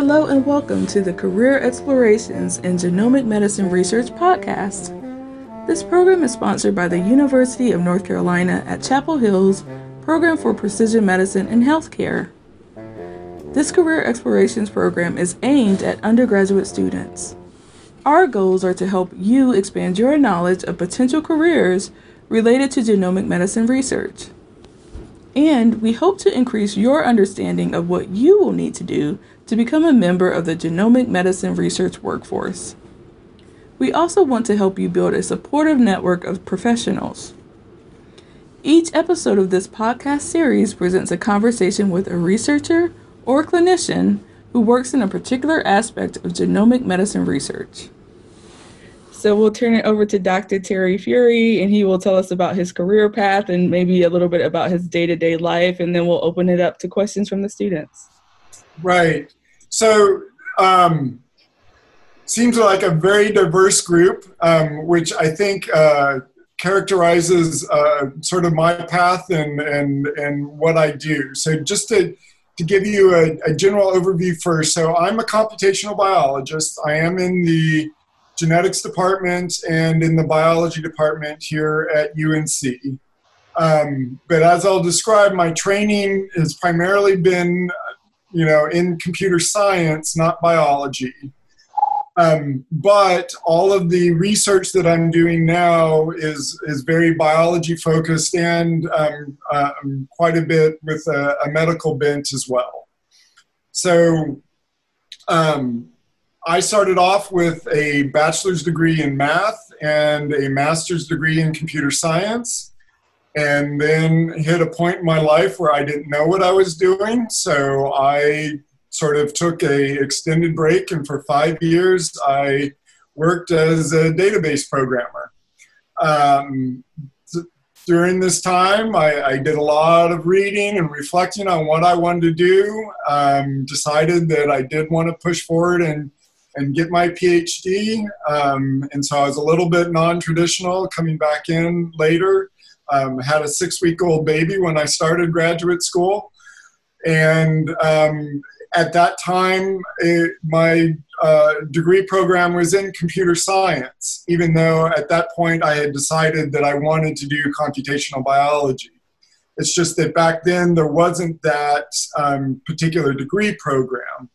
Hello and welcome to the Career Explorations in Genomic Medicine Research podcast. This program is sponsored by the University of North Carolina at Chapel Hill's Program for Precision Medicine and Healthcare. This Career Explorations program is aimed at undergraduate students. Our goals are to help you expand your knowledge of potential careers related to genomic medicine research. And we hope to increase your understanding of what you will need to do to become a member of the genomic medicine research workforce. We also want to help you build a supportive network of professionals. Each episode of this podcast series presents a conversation with a researcher or clinician who works in a particular aspect of genomic medicine research. So we'll turn it over to Dr. Terry Furey, and he will tell us about his career path and maybe a little bit about his day to day life, and then we'll open it up to questions from the students. Right. So, um, seems like a very diverse group, um, which I think uh, characterizes uh, sort of my path and, and, and what I do. So, just to, to give you a, a general overview first, so I'm a computational biologist. I am in the genetics department and in the biology department here at UNC. Um, but as I'll describe, my training has primarily been you know, in computer science, not biology. Um, but all of the research that I'm doing now is is very biology focused and um, um, quite a bit with a, a, medical bent as well. So um, I started off with a bachelor's degree in math and a master's degree in computer science and then hit a point in my life where I didn't know what I was doing. So I sort of took a extended break, and for five years I worked as a database programmer. Um, during this time, I, I, did a lot of reading and reflecting on what I wanted to do. Um, decided that I did want to push forward and and get my PhD. Um, and so I was a little bit non-traditional, coming back in later um, had a six week old baby when I started graduate school. And um, at that time, it, my uh, degree program was in computer science, even though at that point I had decided that I wanted to do computational biology. It's just that back then there wasn't that um, particular degree program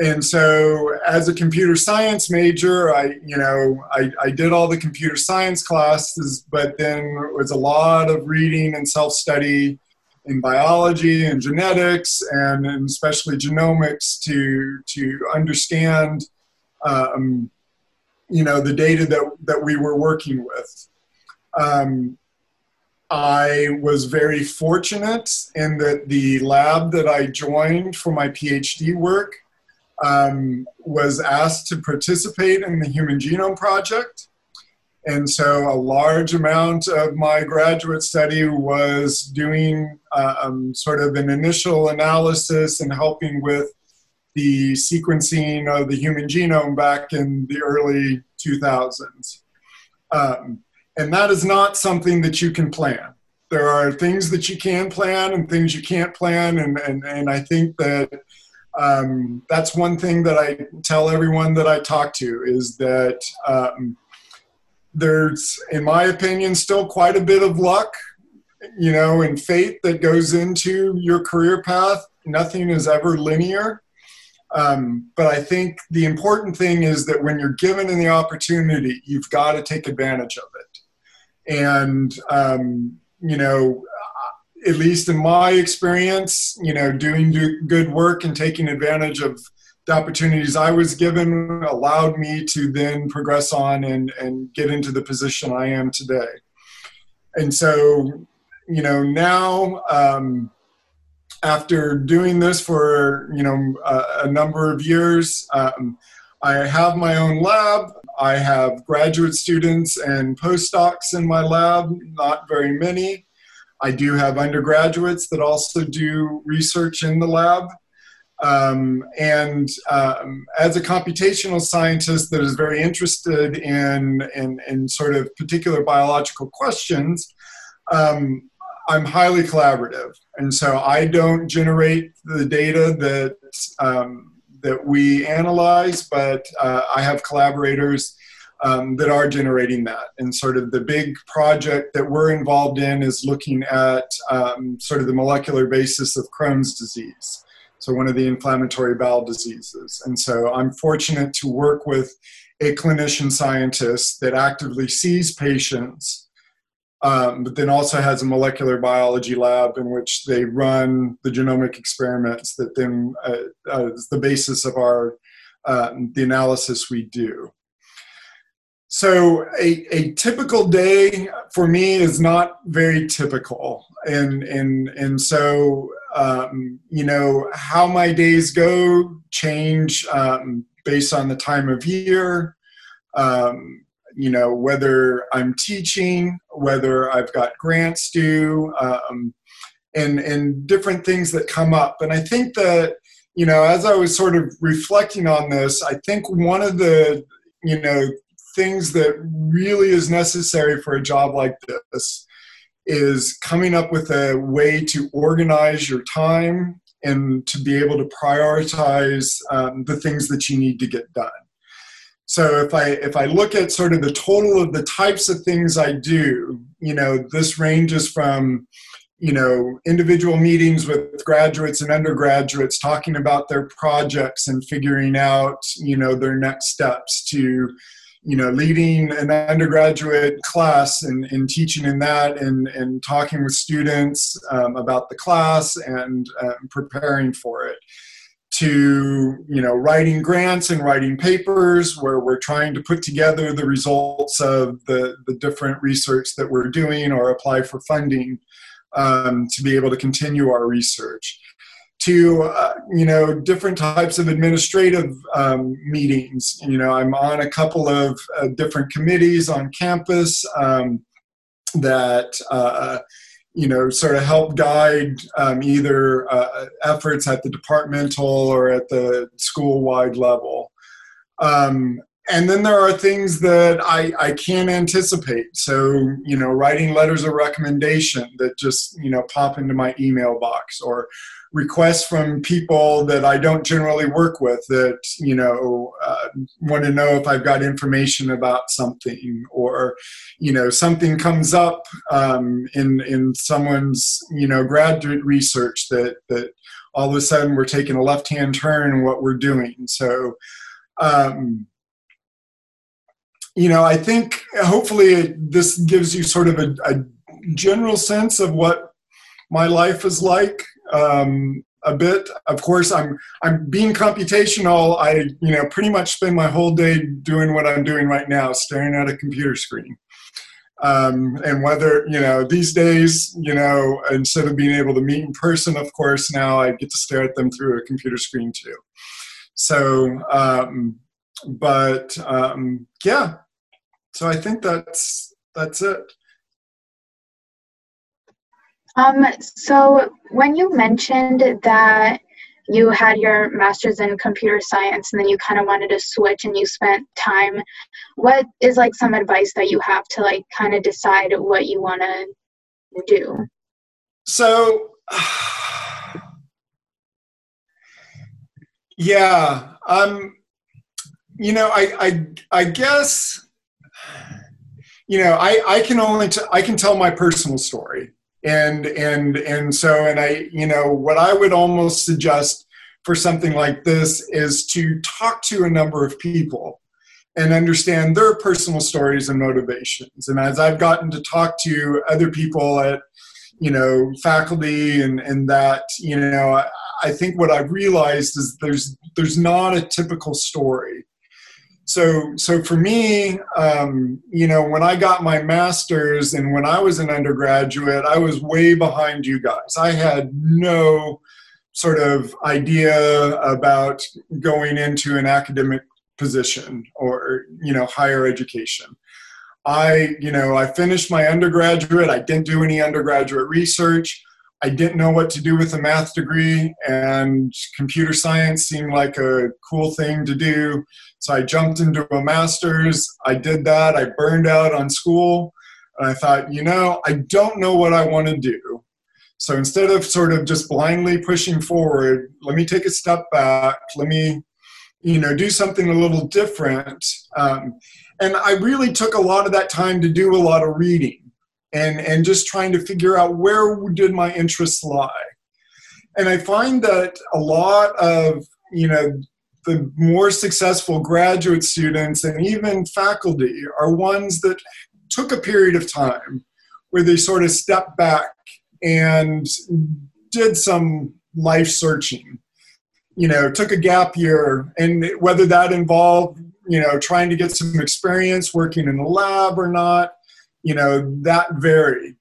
and so as a computer science major i you know I, I did all the computer science classes but then it was a lot of reading and self-study in biology and genetics and, and especially genomics to to understand um, you know the data that that we were working with. Um, I was very fortunate in that the lab that I joined for my PhD work um, was asked to participate in the Human Genome Project. And so a large amount of my graduate study was doing uh, um, sort of an initial analysis and helping with the sequencing of the human genome back in the early 2000s. Um, and that is not something that you can plan. There are things that you can plan and things you can't plan. And, and, and I think that um, that's one thing that I tell everyone that I talk to is that um, there's, in my opinion, still quite a bit of luck, you know, and fate that goes into your career path. Nothing is ever linear. Um, but I think the important thing is that when you're given the opportunity, you've got to take advantage of it. And, um, you know, at least in my experience, you know, doing do good work and taking advantage of the opportunities I was given allowed me to then progress on and, and get into the position I am today. And so, you know, now um, after doing this for, you know, a, a number of years, um, I have my own lab. I have graduate students and postdocs in my lab, not very many. I do have undergraduates that also do research in the lab. Um, and um, as a computational scientist that is very interested in, in, in sort of particular biological questions, um, I'm highly collaborative. And so I don't generate the data that, um, that we analyze, but uh, I have collaborators um, that are generating that. And sort of the big project that we're involved in is looking at um, sort of the molecular basis of Crohn's disease. So, one of the inflammatory bowel diseases. And so, I'm fortunate to work with a clinician scientist that actively sees patients um, but then also has a molecular biology lab in which they run the genomic experiments that then uh, uh, is the basis of our uh, the analysis we do. So a, a typical day for me is not very typical, and and and so um, you know how my days go change um, based on the time of year. Um, you know whether i'm teaching whether i've got grants due um, and and different things that come up and i think that you know as i was sort of reflecting on this i think one of the you know things that really is necessary for a job like this is coming up with a way to organize your time and to be able to prioritize um, the things that you need to get done. So if i if i look at sort of the total of the types of things i do you know this ranges from you know individual meetings with graduates and undergraduates talking about their projects and figuring out you know their next steps to you know leading an undergraduate class and, and teaching in that and, and talking with students um, about the class and um, preparing for it to you know writing grants and writing papers where we're trying to put together the results of the, the different research that we're doing or apply for funding um, to be able to continue our research to uh, you know different types of administrative um, meetings you know i'm on a couple of uh, different committees on campus um, that uh, you know, sort of help guide um, either uh, efforts at the departmental or at the school-wide level. Um, and then there are things that I, I can't anticipate. So, you know, writing letters of recommendation that just, you know, pop into my email box or requests from people that I don't generally work with that you know uh, want to know if I've got information about something, or you know something comes up um, in in someone's you know graduate research that that all of a sudden we're taking a left hand turn in what we're doing. So. Um, you know, I think hopefully this gives you sort of a, a general sense of what my life is like um, a bit. Of course, I'm I'm being computational. I you know pretty much spend my whole day doing what I'm doing right now, staring at a computer screen. Um, and whether you know these days, you know, instead of being able to meet in person, of course, now I get to stare at them through a computer screen too. So, um, but um, yeah, so I think that's that's it. Um, so when you mentioned that you had your master's in computer science and then you kind of wanted to switch and you spent time, what is like some advice that you have to like kind of decide what you want to do? So, yeah, um, you know, I, I, I guess, you know, I, I can only, t- I can tell my personal story and and and so and i you know what i would almost suggest for something like this is to talk to a number of people and understand their personal stories and motivations. And as i've gotten to talk to other people at you know faculty and and that you know I, I think what i've realized is there's there's not a typical story so so for me um, you know when i got my master's and when i was an undergraduate i was way behind you guys. I had no sort of idea about going into an academic position or you know higher education. I you know i finished my undergraduate. I didn't do any undergraduate research I didn't know what to do with a math degree, and computer science seemed like a cool thing to do. So I jumped into a master's. I did that. I burned out on school. And I thought, you know, I don't know what I want to do. So instead of sort of just blindly pushing forward, let me take a step back. Let me, you know, do something a little different. Um, and I really took a lot of that time to do a lot of reading and and just trying to figure out where did my interests lie. And I find that a lot of you know the more successful graduate students and even faculty are ones that took a period of time where they sort of stepped back and did some life searching you know took a gap year and whether that involved you know trying to get some experience working in a lab or not you know that varied.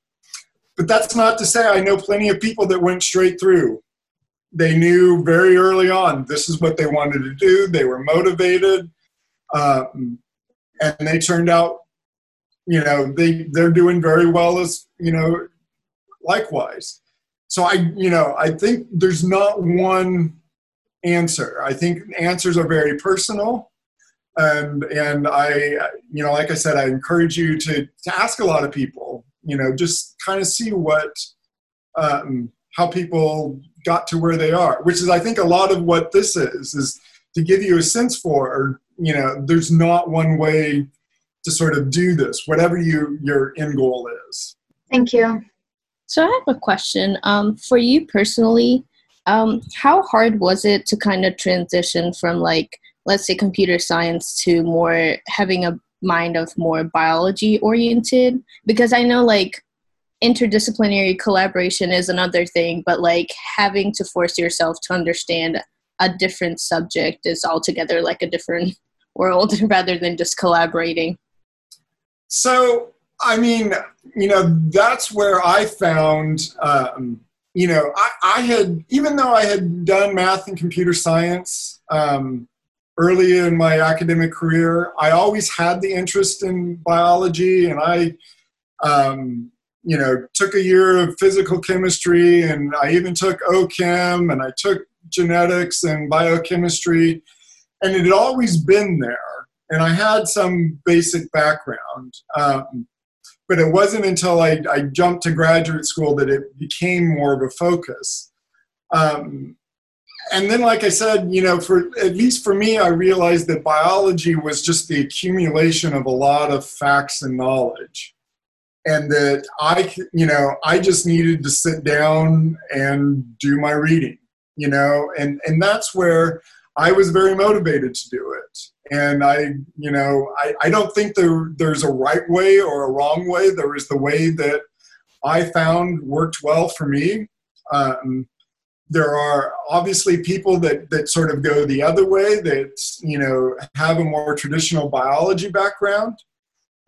But that's not to say i know plenty of people that went straight through. They knew very early on this is what they wanted to do they were motivated um, and they turned out you know they they're doing very well as you know likewise. So i you know i think there's not one answer. I think answers are very personal and and i you know like i said i encourage you to to ask a lot of people you know just kind of see what um, how people got to where they are which is i think a lot of what this is is to give you a sense for you know there's not one way to sort of do this, whatever you your end goal is. Thank you. So I have a question. Um, for you personally, um, how hard was it to kind of transition from like, let's say, computer science to more having a mind of more biology oriented? Because I know like interdisciplinary collaboration is another thing, but like having to force yourself to understand a different subject is altogether like a different world rather than just collaborating. So, I mean, you know, that's where I found, um, you know, I, I, had, even though I had done math and computer science um, early in my academic career, I always had the interest in biology and I, um, you know, took a year of physical chemistry and I even took OChem and I took genetics and biochemistry and it had always been there and I had some basic background. Um, but it wasn't until I, I, jumped to graduate school that it became more of a focus. Um, and then, like I said, you know, for at least for me, I realized that biology was just the accumulation of a lot of facts and knowledge, and that I, you know, I just needed to sit down and do my reading, you know, and and that's where I was very motivated to do it and I, you know, I, I don't think there, there's a right way or a wrong way. There is the way that I found worked well for me. Um, there are obviously people that, that sort of go the other way that, you know, have a more traditional biology background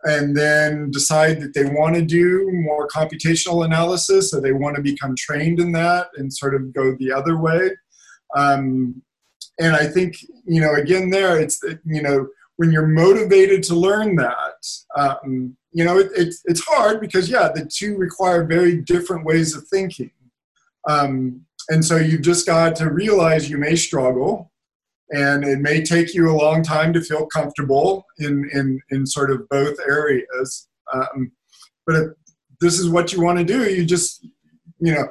and then decide that they want to do more computational analysis or they want to become trained in that and sort of go the other way. Um, and I think you know again there it's you know when you're motivated to learn that um, you know it, it, it's hard because yeah the two require very different ways of thinking um, and so you've just got to realize you may struggle and it may take you a long time to feel comfortable in in, in sort of both areas um, but if this is what you want to do you just you know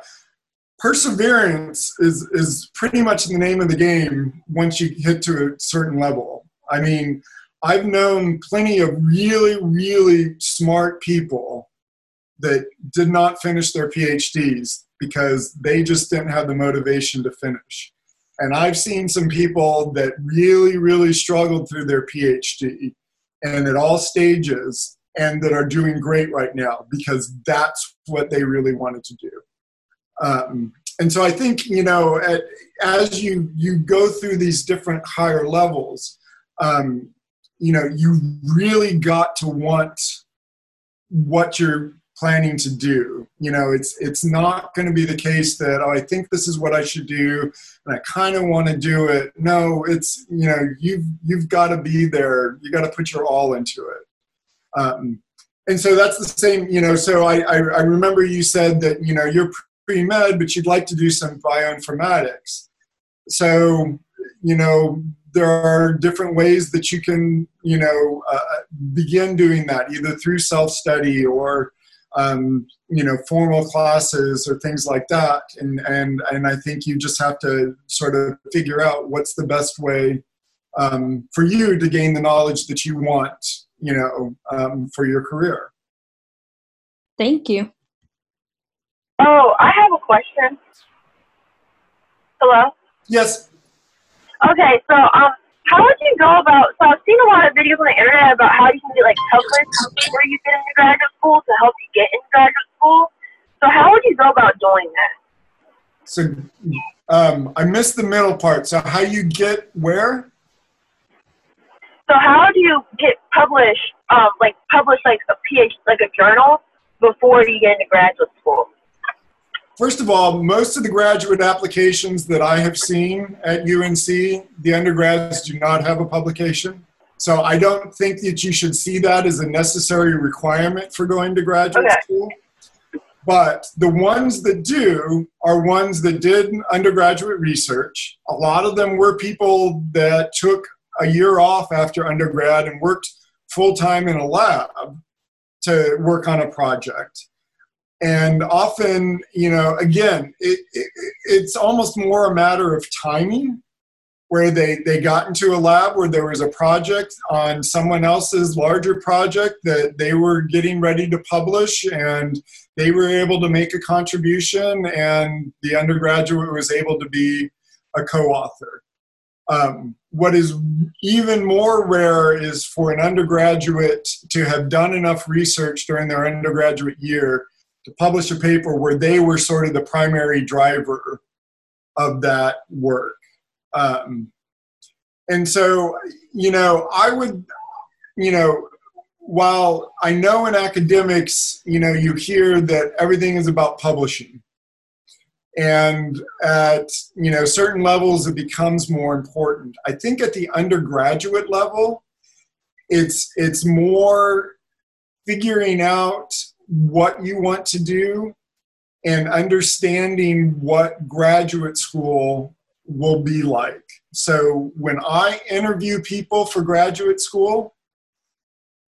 perseverance is is pretty much the name of the game once you hit to a certain level. I mean, I've known plenty of really, really smart people that did not finish their PhDs because they just didn't have the motivation to finish. And I've seen some people that really, really struggled through their PhD and at all stages and that are doing great right now because that's what they really wanted to do. Um, and so I think you know, at, as you you go through these different higher levels, um, you know, you really got to want what you're planning to do. You know, it's it's not going to be the case that oh, I think this is what I should do, and I kind of want to do it. No, it's you know, you've you've got to be there. You got to put your all into it. Um, and so that's the same. You know, so I, I I remember you said that you know you're pre-med, but you'd like to do some bioinformatics. So, you know, there are different ways that you can, you know, uh, begin doing that, either through self-study or um, you know formal classes or things like that. And and and i think you just have to sort of figure out what's the best way um, for you to gain the knowledge that you want you know um, for your career. Thank you. Oh i have a question. Hello? Yes. Okay so um how would you go about? So I've seen a lot of videos on the internet about how you can get like published before you get into graduate school to help you get into graduate school. So how would you go about doing that? So um, I missed the middle part. So how you get where? So how do you get published? Um, like publish like a PhD, like a journal before you get into graduate school. First of all, most of the graduate applications that I have seen at UNC, the undergrads do not have a publication. So I don't think that you should see that as a necessary requirement for going to graduate okay. school. But the ones that do are ones that did undergraduate research. A lot of them were people that took a year off after undergrad and worked full time in a lab to work on a project and often you know again it, it, it's almost more a matter of timing where they they got into a lab where there was a project on someone else's larger project that they were getting ready to publish and they were able to make a contribution and the undergraduate was able to be a co-author. Um, what is even more rare is for an undergraduate to have done enough research during their undergraduate year to publish a paper where they were sort of the primary driver of that work. Um, and so, you know, I would, you know, while I know in academics, you know, you hear that everything is about publishing. And at you know certain levels, it becomes more important. I think at the undergraduate level, it's it's more figuring out what you want to do and understanding what graduate school will be like. So when I interview people for graduate school,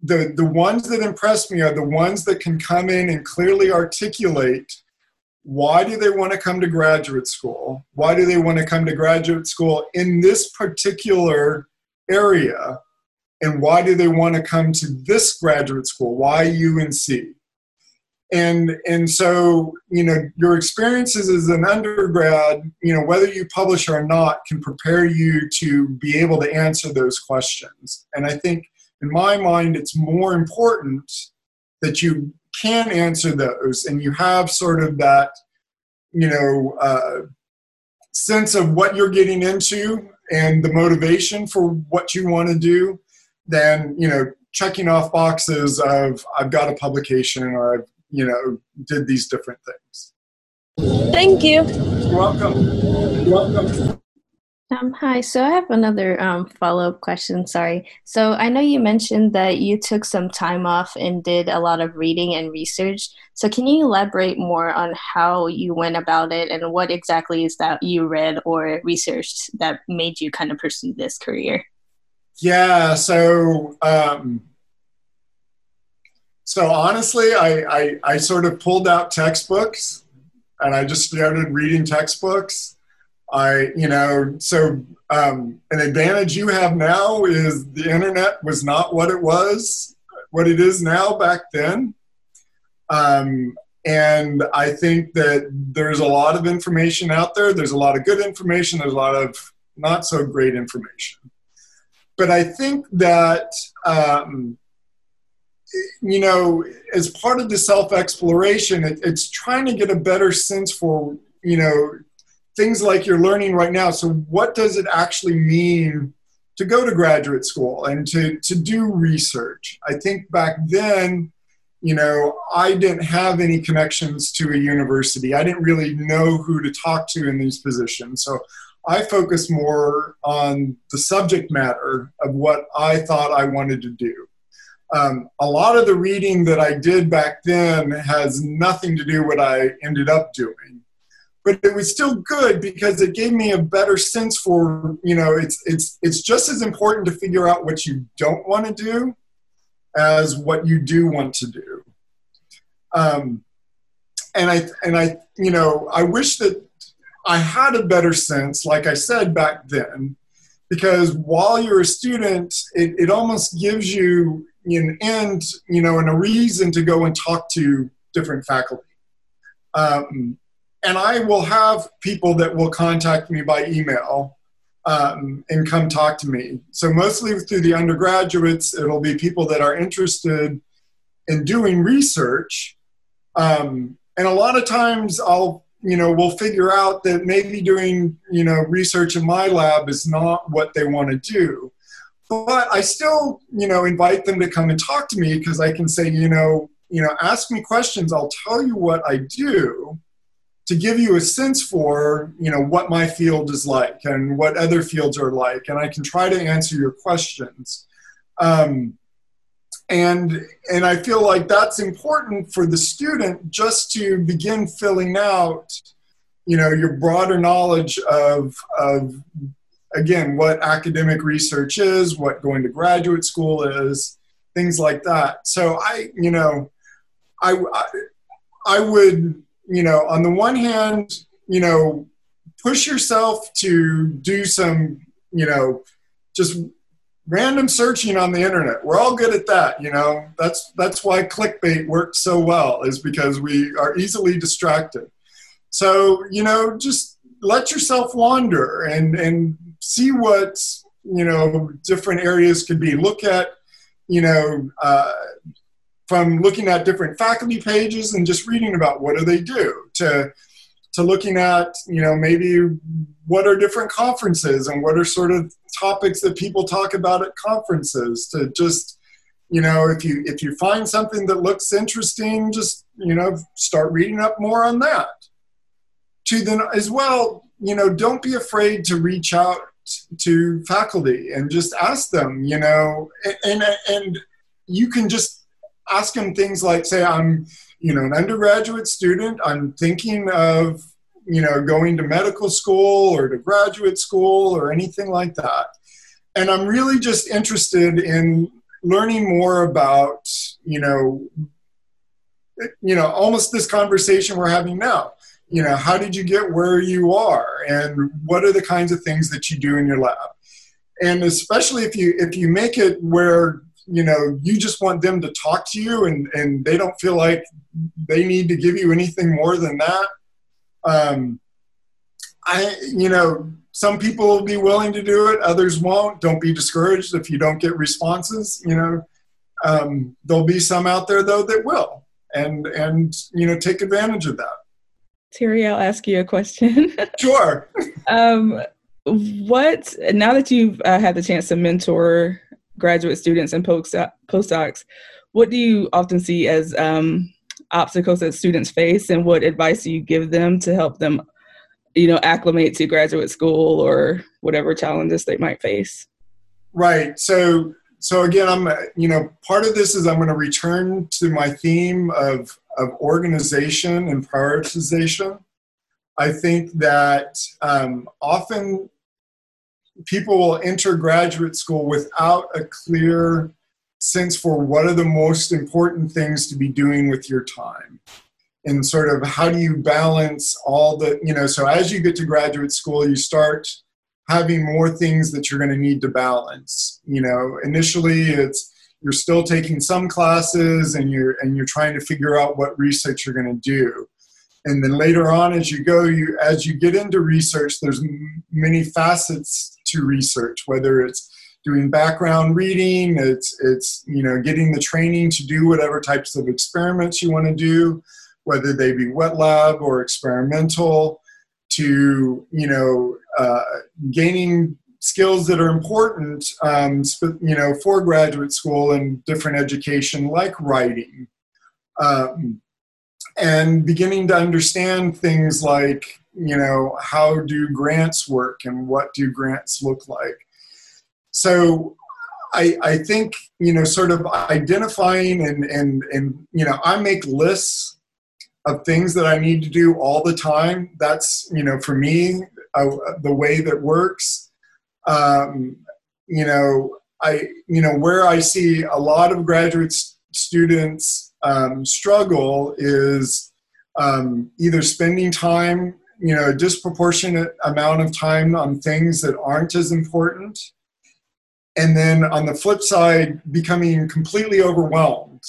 the, the ones that impress me are the ones that can come in and clearly articulate why do they want to come to graduate school? Why do they want to come to graduate school in this particular area? And why do they want to come to this graduate school? Why UNC? And and so you know your experiences as an undergrad you know whether you publish or not can prepare you to be able to answer those questions. And i think in my mind it's more important that you can answer those and you have sort of that you know uh, sense of what you're getting into and the motivation for what you want to do than you know checking off boxes of i've got a publication or i've you know, did these different things. Thank you. You're welcome. You're welcome. Um, hi, so I have another um, follow up question. Sorry. So I know you mentioned that you took some time off and did a lot of reading and research. So can you elaborate more on how you went about it and what exactly is that you read or researched that made you kind of pursue this career? Yeah, so um, so honestly, I, I, I sort of pulled out textbooks and I just started reading textbooks. I, you know, so um, an advantage you have now is the internet was not what it was, what it is now back then. Um, and I think that there's a lot of information out there. There's a lot of good information. There's a lot of not so great information. But I think that um, you know, as part of the self exploration, it, it's trying to get a better sense for, you know, things like you're learning right now. So, what does it actually mean to go to graduate school and to, to do research? I think back then, you know, I didn't have any connections to a university. I didn't really know who to talk to in these positions. So, I focused more on the subject matter of what I thought I wanted to do um, a lot of the reading that I did back then has nothing to do what I ended up doing. But it was still good because it gave me a better sense for, you know, it's it's it's just as important to figure out what you don't want to do as what you do want to do. Um, and I and I you know I wish that I had a better sense, like I said back then, because while you're a student, it, it almost gives you an end, you know, and a reason to go and talk to different faculty. Um, and I will have people that will contact me by email um, and come talk to me. So mostly through the undergraduates, it'll be people that are interested in doing research. Um, and a lot of times I'll, you know, we'll figure out that maybe doing, you know, research in my lab is not what they want to do. But I still, you know, invite them to come and talk to me because I can say, you know, you know, ask me questions. I'll tell you what I do to give you a sense for you know what my field is like and what other fields are like and i can try to answer your questions um, and and i feel like that's important for the student just to begin filling out you know your broader knowledge of of again what academic research is what going to graduate school is things like that so i you know i i, I would you know, on the one hand, you know, push yourself to do some, you know, just random searching on the internet. We're all good at that, you know. That's that's why clickbait works so well is because we are easily distracted. So, you know, just let yourself wander and and see what, you know, different areas could be. Look at, you know, uh, from looking at different faculty pages and just reading about what do they do to to looking at you know maybe what are different conferences and what are sort of topics that people talk about at conferences to just you know if you if you find something that looks interesting just you know start reading up more on that to then as well you know don't be afraid to reach out to faculty and just ask them you know and and, you can just ask them things like, say, I'm, you know, an undergraduate student. I'm thinking of, you know, going to medical school or to graduate school or anything like that. And I'm really just interested in learning more about, you know, you know, almost this conversation we're having now. You know, how did you get where you are, and what are the kinds of things that you do in your lab? And especially if you if you make it where you know you just want them to talk to you and and they don't feel like they need to give you anything more than that um i you know some people will be willing to do it others won't. Don't be discouraged if you don't get responses you know. Um, there'll be some out there though that will. And and you know take advantage of that terry i'll ask you a question sure um what now that you've uh, had the chance to mentor graduate students and postdocs, what do you often see as um, obstacles that students face, and what advice do you give them to help them, you know, acclimate to graduate school or whatever challenges they might face? Right. So, so again, I'm, you know, part of this is I'm going to return to my theme of of organization and prioritization. I think that um, often people will enter graduate school without a clear sense for what are the most important things to be doing with your time and sort of how do you balance all the you know so as you get to graduate school you start having more things that you're going to need to balance you know initially it's you're still taking some classes and you're and you're trying to figure out what research you're going to do. And then later on as you go you as you get into research there's many facets to research, whether it's doing background reading, it's it's you know getting the training to do whatever types of experiments you want to do, whether they be wet lab or experimental, to you know uh, gaining skills that are important, um, you know, for graduate school and different education, like writing. Um, and beginning to understand things like you know how do grants work and what do grants look like. So i i think you know sort of identifying and and and you know i make lists of things that i need to do all the time. That's you know for me uh, the way that works um, you know i you know where i see a lot of graduate students um, struggle is um, either spending time, you know, a disproportionate amount of time on things that aren't as important, and then on the flip side, becoming completely overwhelmed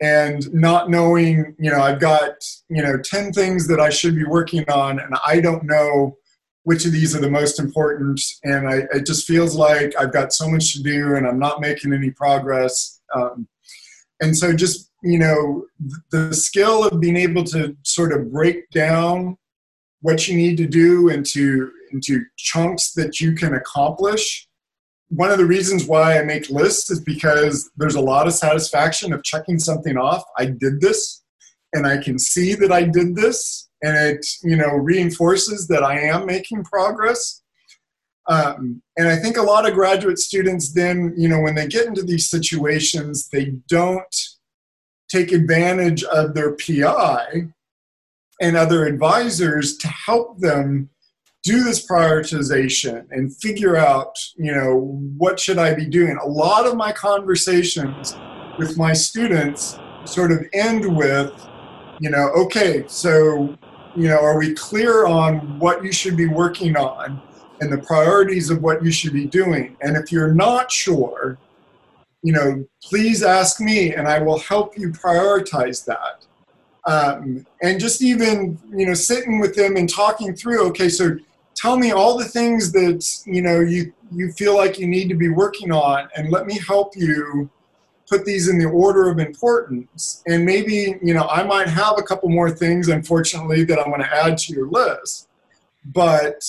and not knowing, you know, I've got, you know, 10 things that I should be working on, and I don't know which of these are the most important. And I, it just feels like I've got so much to do and I'm not making any progress. Um, and so just, you know, the skill of being able to sort of break down what you need to do into, into chunks that you can accomplish one of the reasons why I make lists is because there's a lot of satisfaction of checking something off. I did this, and I can see that I did this, and it you know reinforces that I am making progress. Um, and I think a lot of graduate students then you know when they get into these situations, they don't take advantage of their PI and other advisors to help them do this prioritization and figure out, you know, what should I be doing? A lot of my conversations with my students sort of end with, you know, okay, so, you know, are we clear on what you should be working on and the priorities of what you should be doing? And if you're not sure, you know, please ask me and I will help you prioritize that. Um, and just even, you know, sitting with them and talking through, okay, so tell me all the things that you know you you feel like you need to be working on and let me help you put these in the order of importance and maybe you know i might have a couple more things unfortunately that i'm going to add to your list. But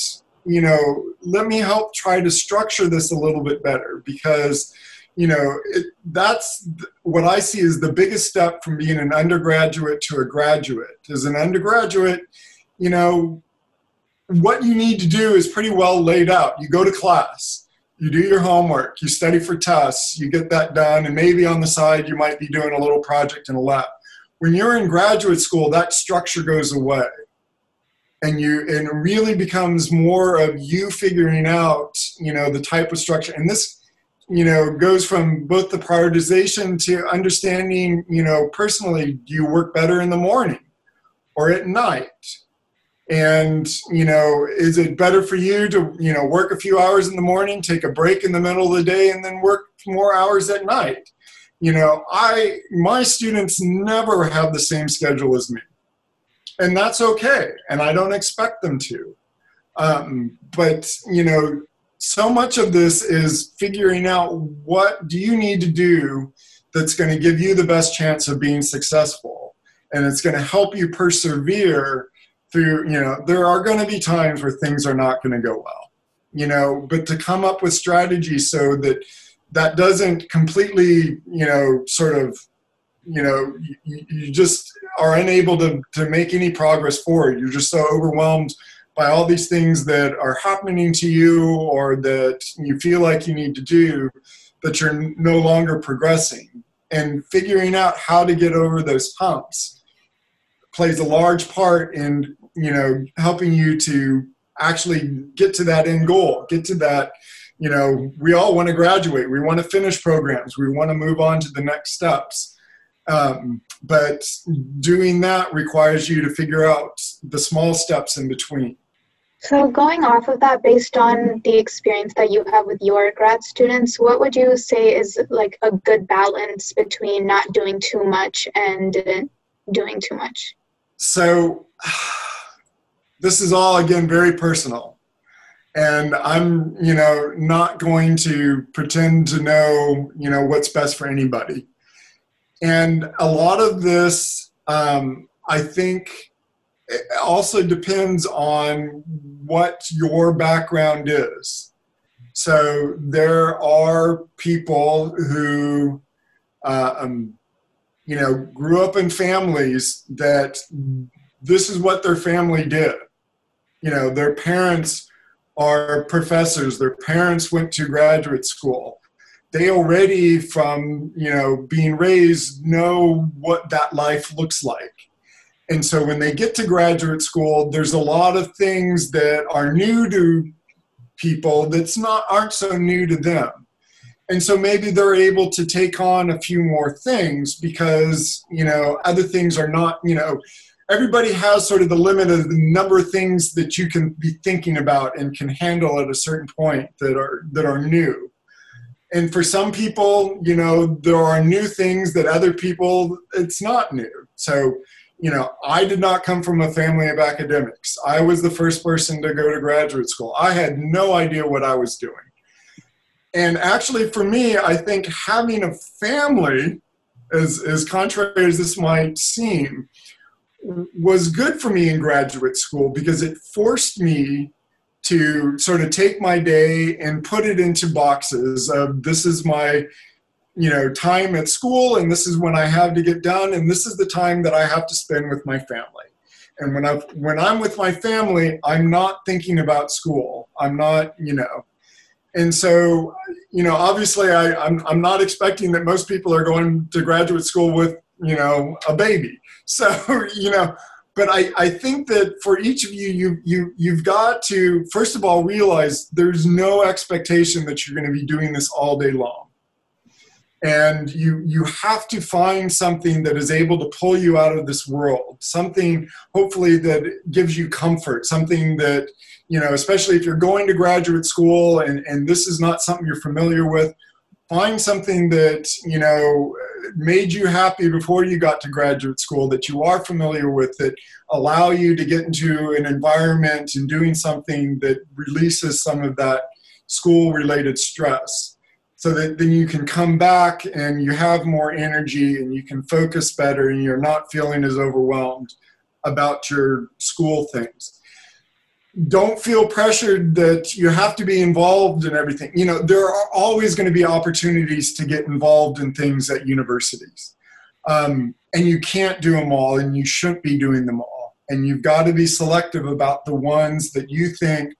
you know let me help try to structure this a little bit better because you know it, that's what i see is the biggest step from being an undergraduate to a graduate. As an undergraduate you know what you need to do is pretty well laid out. You go to class, you do your homework, you study for tests, you get that done, and maybe on the side you might be doing a little project in a lab. When you're in graduate school, that structure goes away. And you and it really becomes more of you figuring out, you know, the type of structure. And this, you know, goes from both the prioritization to understanding, you know, personally, do you work better in the morning or at night? And you know is it better for you to you know work a few hours in the morning take a break in the middle of the day and then work more hours at night? You know i my students never have the same schedule as me. And that's okay and i don't expect them to. Um, but you know so much of this is figuring out what do you need to do that's going to give you the best chance of being successful. And it's going to help you persevere through you know there are going to be times where things are not going to go well you know but to come up with strategies so that that doesn't completely you know sort of you know you, you just are unable to, to make any progress forward. You're just so overwhelmed by all these things that are happening to you or that you feel like you need to do that you're no longer progressing. And figuring out how to get over those humps plays a large part in you know helping you to actually get to that end goal get to that you know we all want to graduate we want to finish programs we want to move on to the next steps. Um, but doing that requires you to figure out the small steps in between. So going off of that based on the experience that you have with your grad students what would you say is like a good balance between not doing too much and doing too much? So this is all again very personal. And i'm you know not going to pretend to know you know what's best for anybody. And a lot of this um, i think also depends on what your background is. So there are people who uh, um, you know grew up in families that this is what their family did you know their parents are professors. Their parents went to graduate school. They already from you know being raised know what that life looks like. And so when they get to graduate school there's a lot of things that are new to people that's not aren't so new to them. And so maybe they're able to take on a few more things because you know other things are not you know everybody has sort of the limit of the number of things that you can be thinking about and can handle at a certain point that are that are new. And for some people you know there are new things that other people it's not new. So you know i did not come from a family of academics. I was the first person to go to graduate school. I had no idea what i was doing. And actually for me i think having a family as as contrary as this might seem was good for me in graduate school because it forced me to sort of take my day and put it into boxes of this is my you know time at school and this is when i have to get done and this is the time that i have to spend with my family. And when i when i'm with my family i'm not thinking about school. I'm not you know. And so you know obviously I, I'm, I'm not expecting that most people are going to graduate school with you know a baby so you know but I, I think that for each of you, you, you, you've got to, first of all, realize there's no expectation that you're going to be doing this all day long. And you, you have to find something that is able to pull you out of this world, something hopefully that gives you comfort, something that, you know, especially if you're going to graduate school and, and this is not something you're familiar with, find something that you know made you happy before you got to graduate school that you are familiar with that allow you to get into an environment and doing something that releases some of that school related stress. So that then you can come back and you have more energy and you can focus better and you're not feeling as overwhelmed about your school things don't feel pressured that you have to be involved in everything. You know, there are always going to be opportunities to get involved in things at universities. Um, and you can't do them all, and you shouldn't be doing them all. And you've got to be selective about the ones that you think,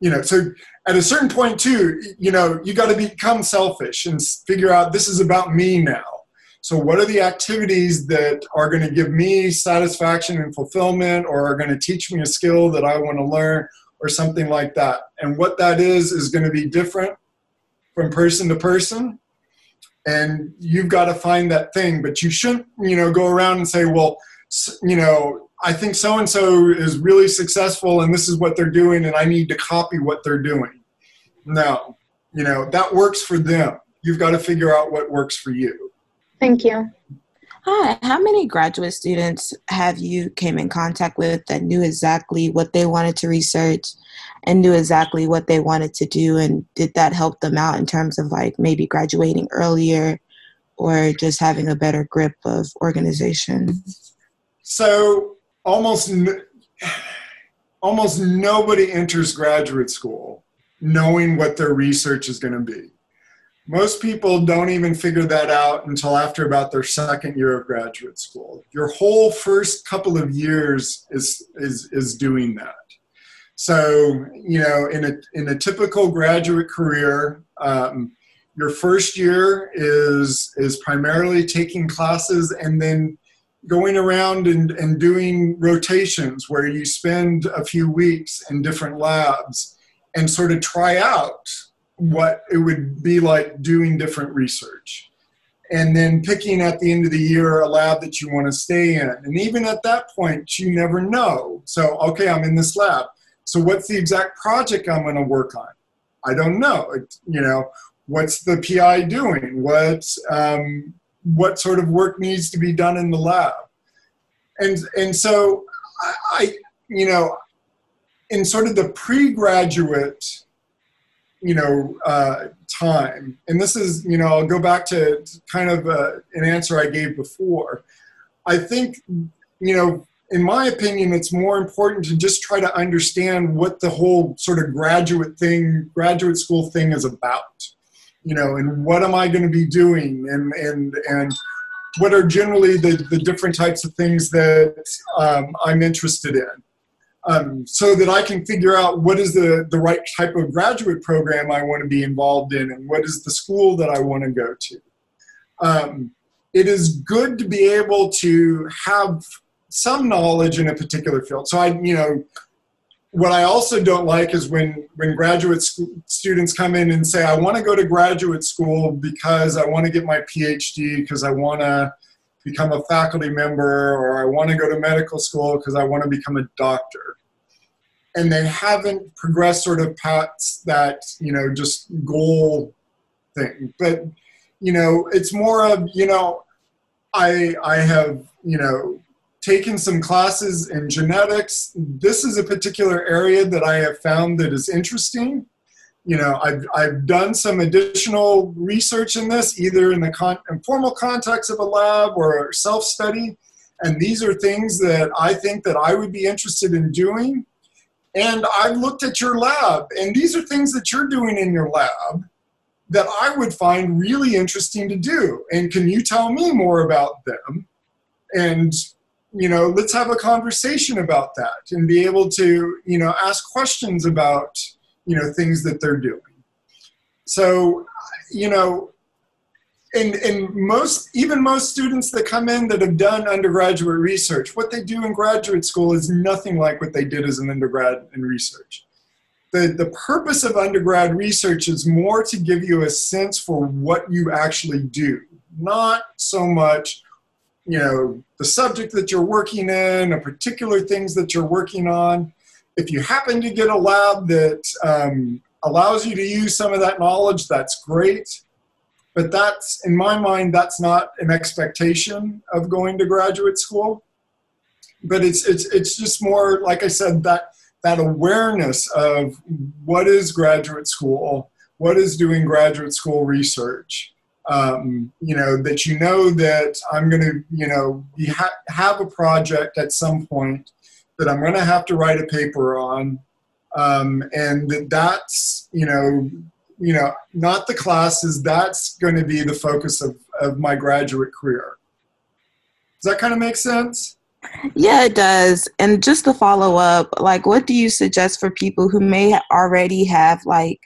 you know. So at a certain point, too, you know, you got to become selfish and figure out this is about me now so, what are the activities that are going to give me satisfaction and fulfillment, or are going to teach me a skill that I want to learn, or something like that? And what that is is going to be different from person to person. And you've got to find that thing, but you shouldn't, you know, go around and say, well, you know, I think so and so is really successful, and this is what they're doing, and I need to copy what they're doing. No, you know, that works for them. You've got to figure out what works for you. Thank you. Hi, how many graduate students have you came in contact with that knew exactly what they wanted to research and knew exactly what they wanted to do and did that help them out in terms of like maybe graduating earlier or just having a better grip of organization? So, almost almost nobody enters graduate school knowing what their research is going to be most people don't even figure that out until after about their second year of graduate school. Your whole first couple of years is is is doing that. So you know, in a in a typical graduate career, um, your first year is is primarily taking classes and then going around and, and doing rotations where you spend a few weeks in different labs and sort of try out what it would be like doing different research. And then picking at the end of the year a lab that you want to stay in. And even at that point, you never know. So, okay, I'm in this lab. So, what's the exact project I'm going to work on? I don't know. It, you know, what's the PI doing? What um, what sort of work needs to be done in the lab? And and so I, I you know, in sort of the pre-graduate you know uh, time. And this is you know i'll go back to kind of uh, an answer i gave before. I think you know in my opinion it's more important to just try to understand what the whole sort of graduate thing graduate school thing is about you know and what am i going to be doing? And and and what are generally the, the different types of things that um, i'm interested in um, so that I can figure out what is the, the right type of graduate program I want to be involved in and what is the school that I want to go to. Um, it is good to be able to have some knowledge in a particular field. So I, you know, what I also don't like is when when graduate sc- students come in and say, "I want to go to graduate school because I want to get my PhD because I want to become a faculty member or I want to go to medical school because I want to become a doctor." And they haven't progressed sort of past that, you know, just goal thing. But you know, it's more of, you know, I I have, you know, taken some classes in genetics. This is a particular area that I have found that is interesting. You know, I've, I've done some additional research in this, either in the con- informal context of a lab or self-study. And these are things that I think that I would be interested in doing. And I've looked at your lab, and these are things that you're doing in your lab that I would find really interesting to do. And can you tell me more about them? And you know, let's have a conversation about that and be able to, you know, ask questions about, you know, things that they're doing. So, you know, and, and most, even most students that come in that have done undergraduate research, what they do in graduate school is nothing like what they did as an undergrad in research. The, the purpose of undergrad research is more to give you a sense for what you actually do, not so much you know the subject that you're working in or particular things that you're working on if you happen to get a lab that um, allows you to use some of that knowledge that's great but that's in my mind that's not an expectation of going to graduate school. But it's it's it's just more like i said that that awareness of what is graduate school what is doing graduate school research um, you know that you know that i'm going to you know ha- have a project at some point that i'm going to have to write a paper on um, and that that's you know you know not the classes that's going to be the focus of, of my graduate career does that kind of make sense yeah, it does. And just to follow up, like, what do you suggest for people who may already have like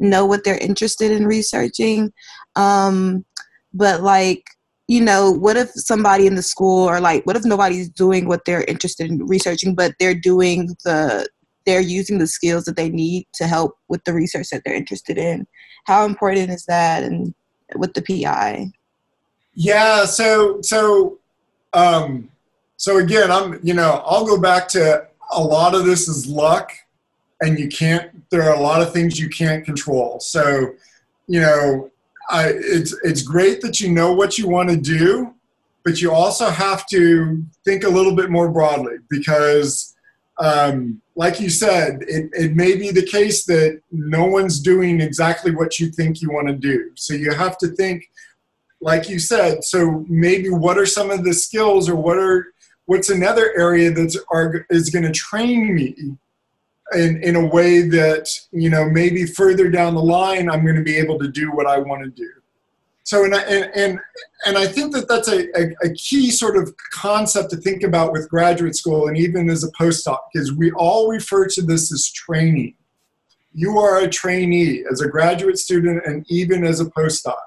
know what they're interested in researching. Um, but like, you know, what if somebody in the school or like, what if nobody's doing what they're interested in researching, but they're doing the, they're using the skills that they need to help with the research that they're interested in. How important is that and with the PI? Yeah, so so um so again, I'm you know, I'll go back to a lot of this is luck and you can't there are a lot of things you can't control so you know I, it's it's great that you know what you want to do but you also have to think a little bit more broadly because um, like you said it, it may be the case that no one's doing exactly what you think you want to do. So you have to think like you said so maybe what are some of the skills or what are what's another area that's are, is going to train me in, in a way that you know maybe further down the line i'm going to be able to do what i want to do so and I, and, and and i think that that's a, a, a, key sort of concept to think about with graduate school and even as a postdoc is we all refer to this as training. You are a trainee as a graduate student and even as a postdoc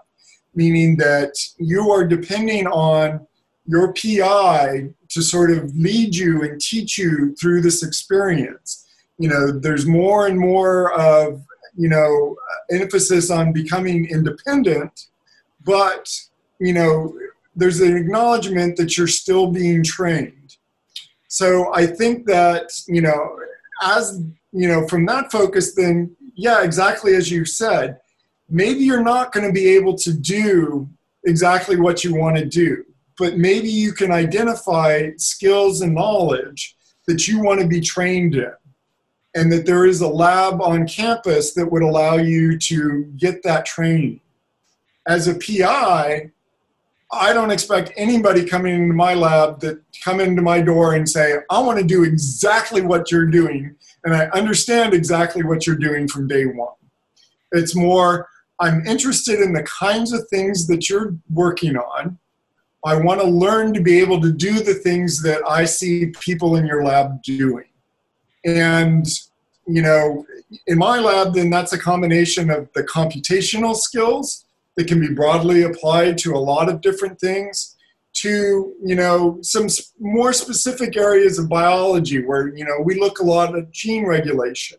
meaning that you are depending on your pi to sort of lead you and teach you through this experience. You know there's more and more of you know emphasis on becoming independent but you know there's an acknowledgement that you're still being trained so i think that you know as you know from that focus then yeah exactly as you said maybe you're not going to be able to do exactly what you want to do but maybe you can identify skills and knowledge that you want to be trained in and that there is a lab on campus that would allow you to get that training. As a PI, I don't expect anybody coming into my lab that come into my door and say, I want to do exactly what you're doing, and I understand exactly what you're doing from day one. It's more, I'm interested in the kinds of things that you're working on. I want to learn to be able to do the things that I see people in your lab doing. And, you know, in my lab, then that's a combination of the computational skills that can be broadly applied to a lot of different things to you know some more specific areas of biology where you know we look a lot at gene regulation.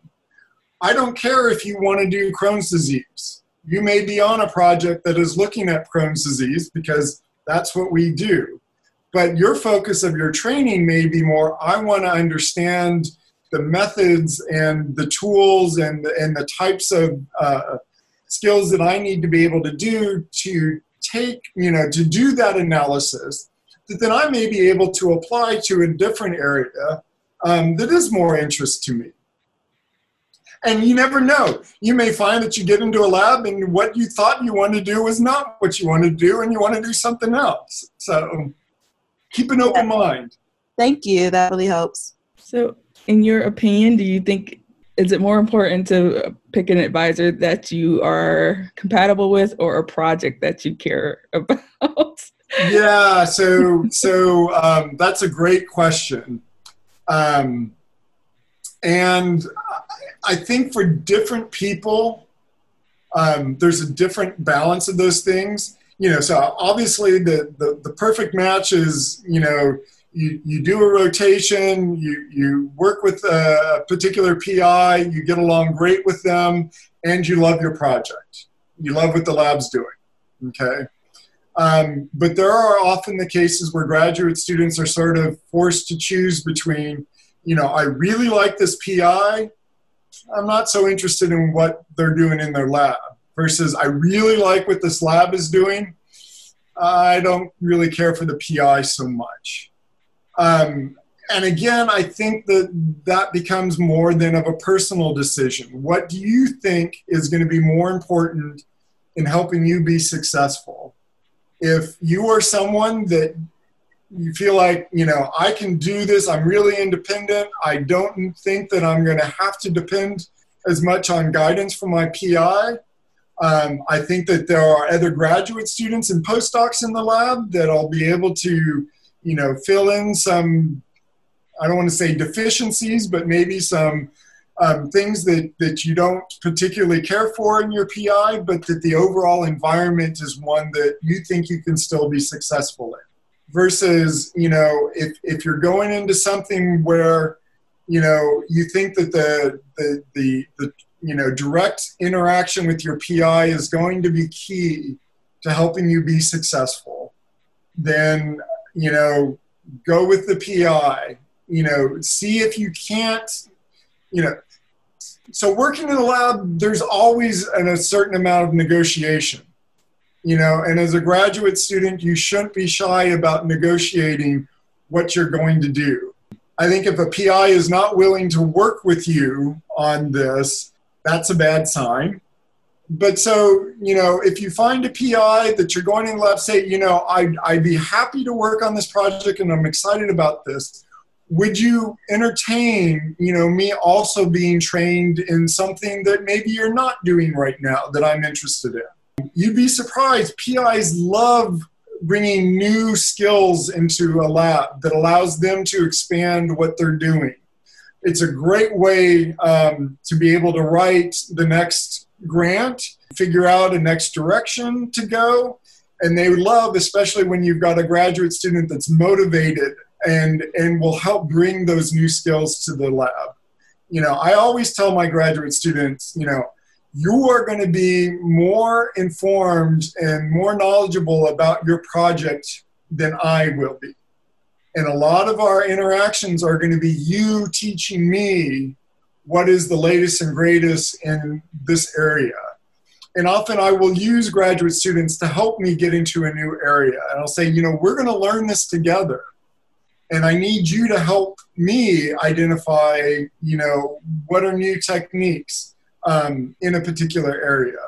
I don't care if you want to do crohn's disease. You may be on a project that is looking at crohn's disease because that's what we do. But your focus of your training may be more i want to understand the methods and the tools and and the types of uh, skills that i need to be able to do to take, you know, to do that analysis that then I may be able to apply to a different area um, that is more interest to me. And you never know. You may find that you get into a lab and what you thought you wanted to do was not what you want to do, and you want to do something else. So keep an open mind. Thank you. That really helps. So, in your opinion, do you think is it more important to pick an advisor that you are compatible with or a project that you care about? Yeah so so um, that's a great question. Um, and i think for different people um, there's a different balance of those things. You know so obviously the, the the perfect match is you know you, you do a rotation, you, you work with a particular PI, you get along great with them, and you love your project. You love what the lab's doing, okay? Um, but there are often the cases where graduate students are sort of forced to choose between, you know, I really like this PI, I'm not so interested in what they're doing in their lab, versus I really like what this lab is doing, I don't really care for the PI so much. Um, and again, I think that that becomes more than of a personal decision. What do you think is going to be more important in helping you be successful? If you are someone that you feel like, you know, I can do this, I'm really independent, I don't think that I'm going to have to depend as much on guidance from my PI. Um, I think that there are other graduate students and postdocs in the lab that I'll be able to you know, fill in some, I don't want to say deficiencies, but maybe some um, things that, that you don't particularly care for in your PI, but that the overall environment is one that you think you can still be successful in. Versus, you know, if, if you're going into something where, you know, you think that the, the, the, the you know, direct interaction with your PI is going to be key to helping you be successful, then you know, go with the PI, you know, see if you can't, you know. So working in the lab, there's always an, a certain amount of negotiation, you know, and as a graduate student, you shouldn't be shy about negotiating what you're going to do. I think if a PI is not willing to work with you on this, that's a bad sign but so you know if you find a pi that you're going in the lab say you know I'd, I'd be happy to work on this project and i'm excited about this. Would you entertain you know me also being trained in something that maybe you're not doing right now that i'm interested in? You'd be surprised. Pis love bringing new skills into a lab that allows them to expand what they're doing. It's a great way um, to be able to write the next grant, figure out a next direction to go. And they love, especially when you've got a graduate student that's motivated and, and will help bring those new skills to the lab. You know, I always tell my graduate students, you know, you are going to be more informed and more knowledgeable about your project than I will be. And a lot of our interactions are going to be you teaching me what is the latest and greatest in this area. And often I will use graduate students to help me get into a new area. And I'll say, you know, we're going to learn this together. And I need you to help me identify, you know, what are new techniques um, in a particular area.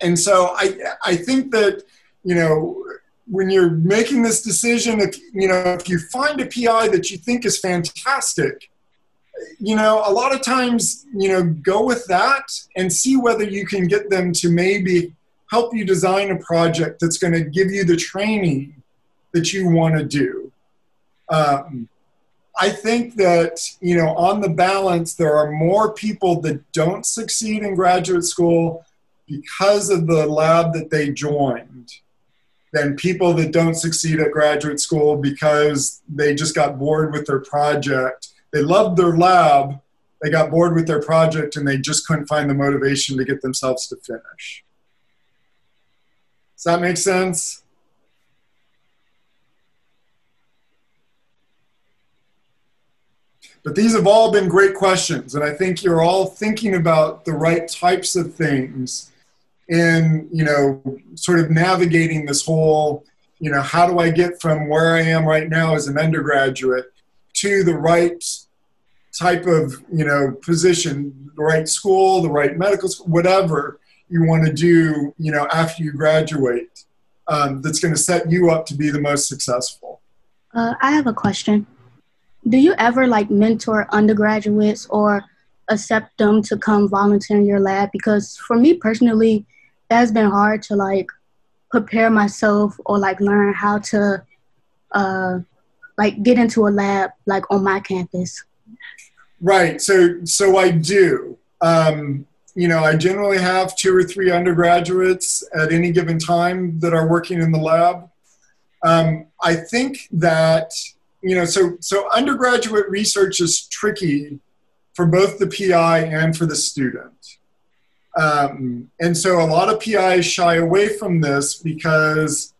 And so I, I think that, you know, when you're making this decision, if, you know, if you find a PI that you think is fantastic, you know, a lot of times, you know, go with that and see whether you can get them to maybe help you design a project that's going to give you the training that you want to do. Um, I think that, you know, on the balance, there are more people that don't succeed in graduate school because of the lab that they joined than people that don't succeed at graduate school because they just got bored with their project. They loved their lab, they got bored with their project, and they just couldn't find the motivation to get themselves to finish. Does that make sense? But these have all been great questions, and I think you're all thinking about the right types of things in you know sort of navigating this whole you know how do i get from where i am right now as an undergraduate to the right type of you know position the right school the right medical school whatever you want to do you know after you graduate um, that's going to set you up to be the most successful. Uh, i have a question. Do you ever like mentor undergraduates or accept them to come volunteer in your lab? Because for me personally it has been hard to like prepare myself or like learn how to uh like get into a lab like on my campus right so so i do. Um you know i generally have two or three undergraduates at any given time that are working in the lab. Um, i think that you know so so undergraduate research is tricky for both the pi and for the student. Um, and so a lot of PIs shy away from this because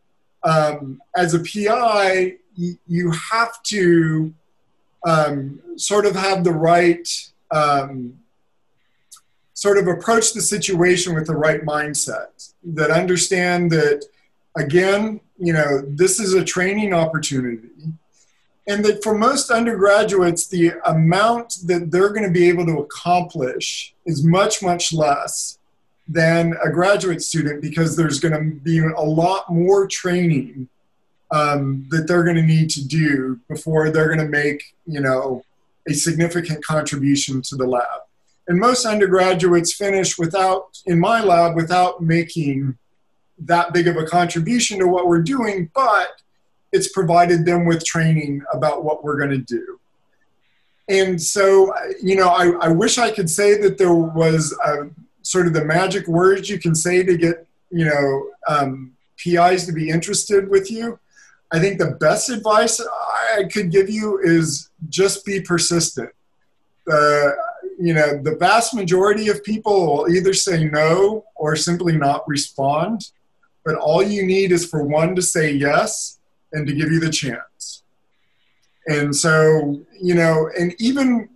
um, as a PI, y- you have to um, sort of have the right, um, sort of approach the situation with the right mindset that understand that, again, you know, this is a training opportunity and that for most undergraduates, the amount that they're going to be able to accomplish is much, much less than a graduate student because there's going to be a lot more training um, that they're going to need to do before they're going to make, you know, a significant contribution to the lab. And most undergraduates finish without, in my lab, without making that big of a contribution to what we're doing, but it's provided them with training about what we're going to do. And so, you know, I, I wish I could say that there was a, sort of the magic words you can say to get, you know, um, PIs to be interested with you. I think the best advice I could give you is just be persistent. The, you know, the vast majority of people will either say no or simply not respond. But all you need is for one to say yes and to give you the chance. And so, you know, and even,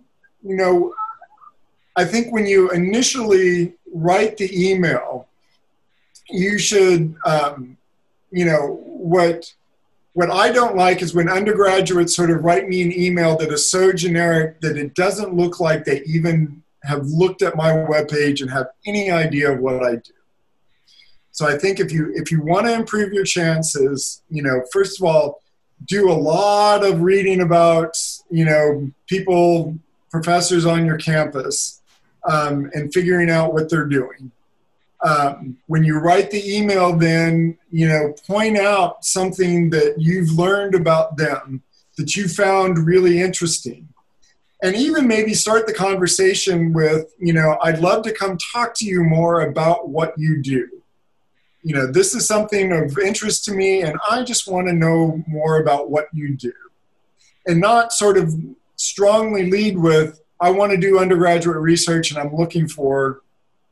you know, I think when you initially write the email, you should, um, you know, what what I don't like is when undergraduates sort of write me an email that is so generic that it doesn't look like they even have looked at my webpage and have any idea of what I do. So I think if you if you want to improve your chances, you know, first of all, do a lot of reading about you know people, professors on your campus, um, and figuring out what they're doing. Um, when you write the email, then you know point out something that you've learned about them that you found really interesting and even maybe start the conversation with you know i'd love to come talk to you more about what you do you know, this is something of interest to me, and I just want to know more about what you do. And not sort of strongly lead with, I want to do undergraduate research and I'm looking for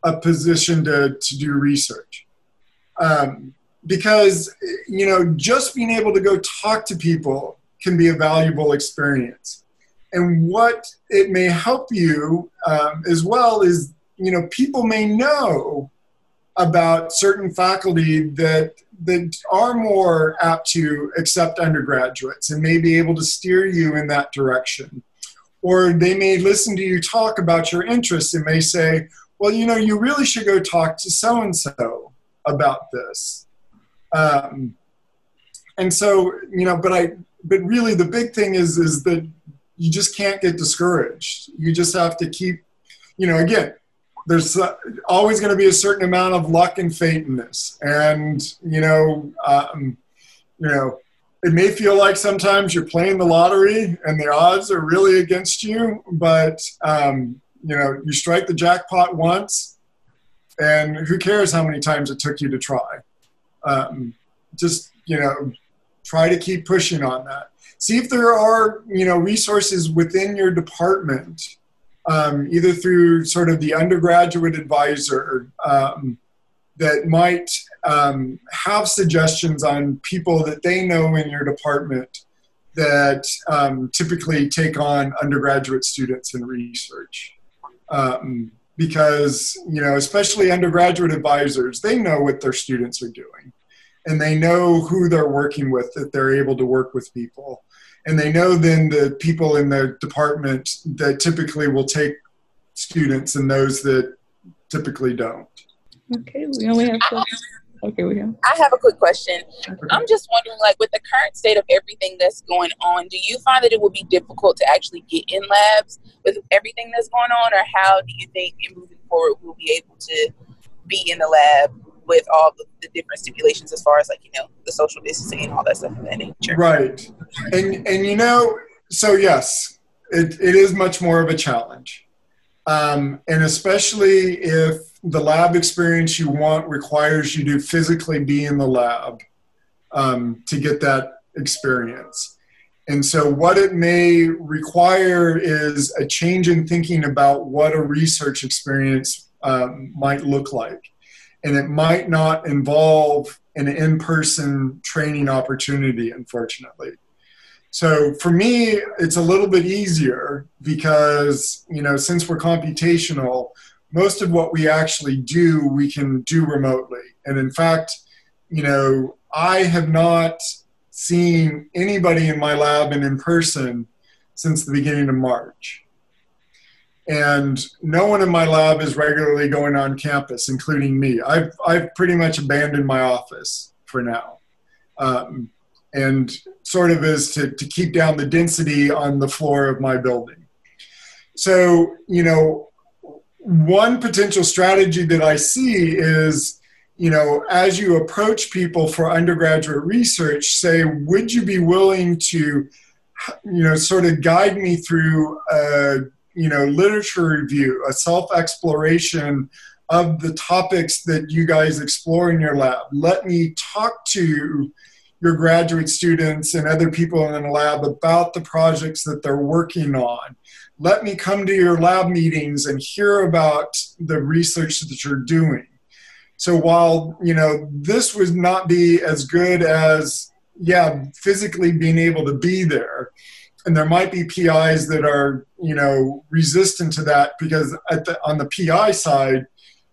a position to, to do research. Um, because, you know, just being able to go talk to people can be a valuable experience. And what it may help you um, as well is, you know, people may know about certain faculty that that are more apt to accept undergraduates and may be able to steer you in that direction. Or they may listen to you talk about your interests and may say, well, you know, you really should go talk to so and so about this. Um, and so, you know, but I, but really the big thing is, is that you just can't get discouraged. You just have to keep, you know, again, there's uh, always going to be a certain amount of luck and fate in this, and you know, um, you know, it may feel like sometimes you're playing the lottery and the odds are really against you, but um, you know, you strike the jackpot once, and who cares how many times it took you to try? Um, just you know, try to keep pushing on that. See if there are, you know, resources within your department, um, either through sort of the undergraduate advisor um, that might um, have suggestions on people that they know in your department that um, typically take on undergraduate students in research. Um, because, you know, especially undergraduate advisors, they know what their students are doing and they know who they're working with, that they're able to work with people. And they know then the people in the department that typically will take students and those that typically don't. Okay, we only have Okay, we have. I have a quick question. I'm just wondering, like, with the current state of everything that's going on, do you find that it would be difficult to actually get in labs with everything that's going on, or how do you think, in moving forward, we'll be able to be in the lab with all the, the different stipulations as far as, like, you know, the social distancing and all that stuff of that nature? Right, and and you know, so yes, it, it is much more of a challenge, um, and especially if the lab experience you want requires you to physically be in the lab um, to get that experience. And so, what it may require is a change in thinking about what a research experience um, might look like. And it might not involve an in person training opportunity, unfortunately. So for me, it's a little bit easier because, you know, since we're computational, most of what we actually do, we can do remotely. And in fact, you know, I have not seen anybody in my lab and in person since the beginning of March. And no one in my lab is regularly going on campus, including me. I've, I've pretty much abandoned my office for now. Um, and sort of is to, to keep down the density on the floor of my building. So, you know, one potential strategy that I see is, you know, as you approach people for undergraduate research, say, would you be willing to, you know, sort of guide me through a, you know, literature review, a self exploration of the topics that you guys explore in your lab? Let me talk to your graduate students and other people in the lab about the projects that they're working on let me come to your lab meetings and hear about the research that you're doing. So while you know this would not be as good as yeah physically being able to be there and there might be pis that are you know resistant to that because at the, on the pi side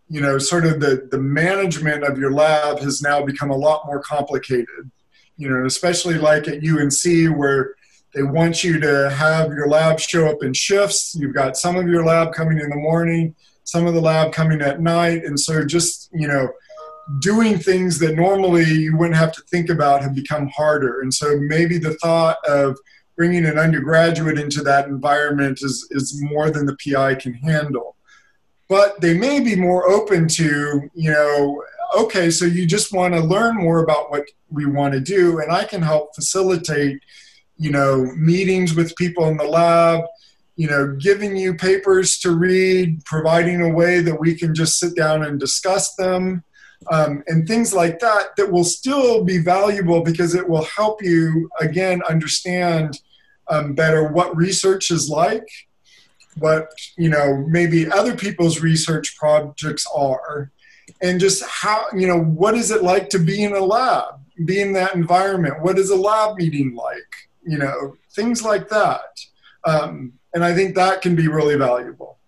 you know sort of the the management of your lab has now become a lot more complicated. You know especially like at unc where they want you to have your lab show up in shifts. You've got some of your lab coming in the morning, some of the lab coming at night. And so just, you know, doing things that normally you wouldn't have to think about have become harder. And so maybe the thought of bringing an undergraduate into that environment is, is more than the PI can handle. But they may be more open to, you know, okay, so you just want to learn more about what we want to do, and I can help facilitate you know, meetings with people in the lab, you know, giving you papers to read, providing a way that we can just sit down and discuss them, um, and things like that, that will still be valuable because it will help you, again, understand um, better what research is like, what, you know, maybe other people's research projects are, and just how, you know, what is it like to be in a lab, be in that environment? What is a lab meeting like? You know, things like that. Um, and I think that can be really valuable.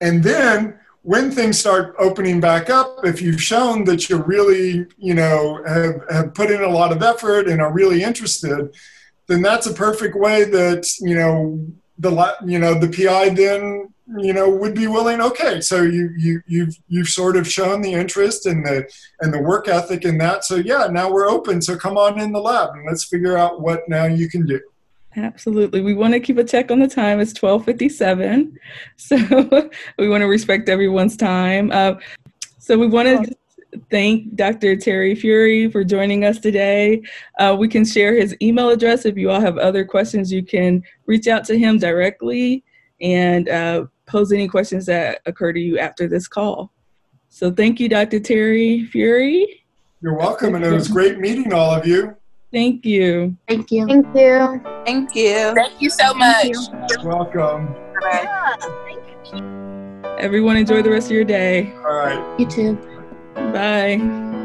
And then when things start opening back up, if you've shown that you're really, you know, have, have put in a lot of effort and are really interested, then that's a perfect way that, you know, the, you know, the PI then, you know, would be willing, okay, so you, you, you've, you've sort of shown the interest and the, and the work ethic in that. So yeah, now we're open. So come on in the lab and let's figure out what now you can do. Absolutely. We want to keep a check on the time. It's 1257. So we want to respect everyone's time. Uh, so we want to thank Dr. Terry Furey for joining us today. Uh, we can share his email address. If you all have other questions, you can reach out to him directly and uh, pose any questions that occur to you after this call. So thank you, Dr. Terry Furey. You're welcome, and it was great meeting all of you. Thank you. Thank you. Thank you. Thank you. Thank you so much. You're welcome. Bye. you. Everyone enjoy the rest of your day. All right. You too. Bye.